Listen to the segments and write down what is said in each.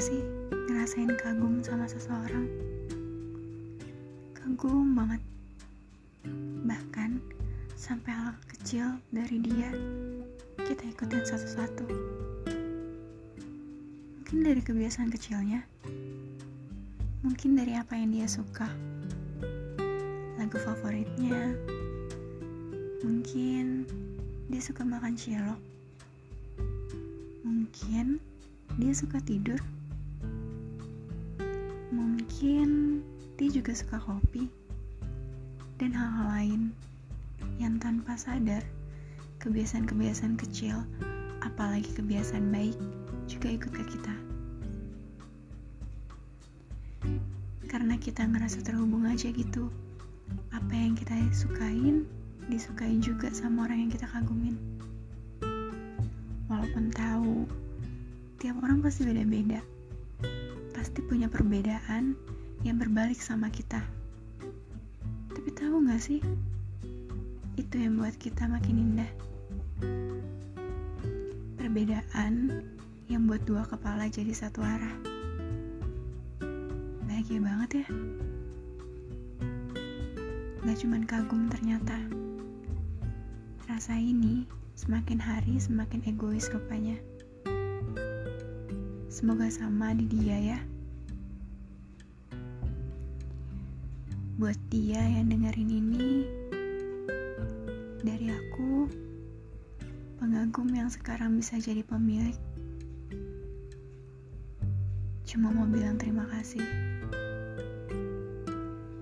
sih ngerasain kagum sama seseorang? Kagum banget. Bahkan sampai hal kecil dari dia, kita ikutin satu-satu. Mungkin dari kebiasaan kecilnya, mungkin dari apa yang dia suka, lagu favoritnya, mungkin dia suka makan cilok, mungkin dia suka tidur Mungkin dia juga suka kopi dan hal-hal lain yang tanpa sadar kebiasaan-kebiasaan kecil, apalagi kebiasaan baik, juga ikut ke kita. Karena kita ngerasa terhubung aja gitu. Apa yang kita sukain, disukain juga sama orang yang kita kagumin. Walaupun tahu, tiap orang pasti beda-beda pasti punya perbedaan yang berbalik sama kita. Tapi tahu gak sih? Itu yang buat kita makin indah. Perbedaan yang buat dua kepala jadi satu arah. Bahagia banget ya. Gak cuman kagum ternyata. Rasa ini semakin hari semakin egois rupanya. Semoga sama di dia ya. Buat dia yang dengerin ini, dari aku, pengagum yang sekarang bisa jadi pemilik. Cuma mau bilang terima kasih.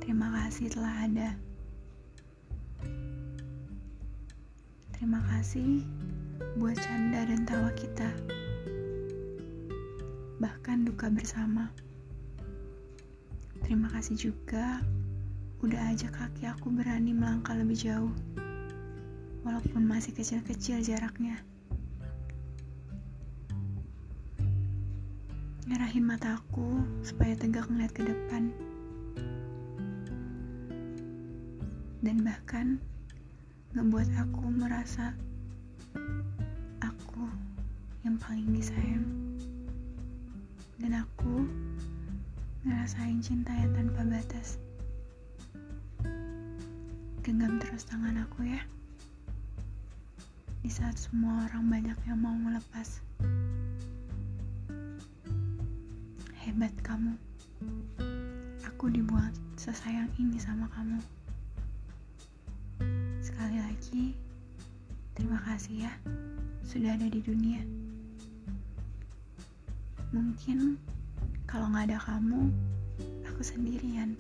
Terima kasih telah ada. Terima kasih buat canda dan tawa kita. Bahkan duka bersama. Terima kasih juga udah ajak kaki aku berani melangkah lebih jauh. Walaupun masih kecil-kecil jaraknya. Ngerahin mataku supaya tegak melihat ke depan. Dan bahkan ngebuat aku merasa aku yang paling disayang. Dan aku ngerasain cinta yang tanpa batas genggam terus tangan aku ya. Di saat semua orang banyak yang mau melepas. Hebat kamu. Aku dibuat sesayang ini sama kamu. Sekali lagi, terima kasih ya sudah ada di dunia. Mungkin kalau nggak ada kamu, aku sendirian.